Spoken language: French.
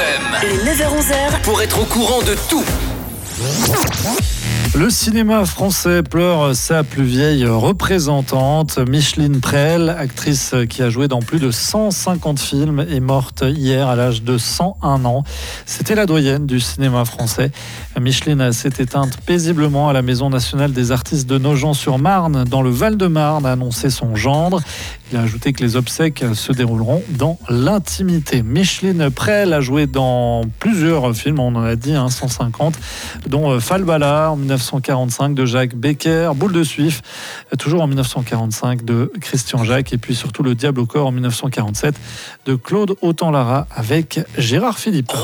FM. Les 9h-11h, Pour être au courant de tout. Le cinéma français pleure sa plus vieille représentante, Micheline Prel, actrice qui a joué dans plus de 150 films, est morte hier à l'âge de 101 ans. C'était la doyenne du cinéma français. Micheline s'est éteinte paisiblement à la Maison nationale des artistes de Nogent-sur-Marne, dans le Val-de-Marne, a annoncé son gendre. Il a ajouté que les obsèques se dérouleront dans l'intimité. Micheline Prel a joué dans plusieurs films, on en a dit, hein, 150, dont euh, Falbala en 1945 de Jacques Becker, Boule de Suif, toujours en 1945 de Christian Jacques, et puis surtout Le Diable au corps en 1947 de Claude Autant-Lara avec Gérard Philippe.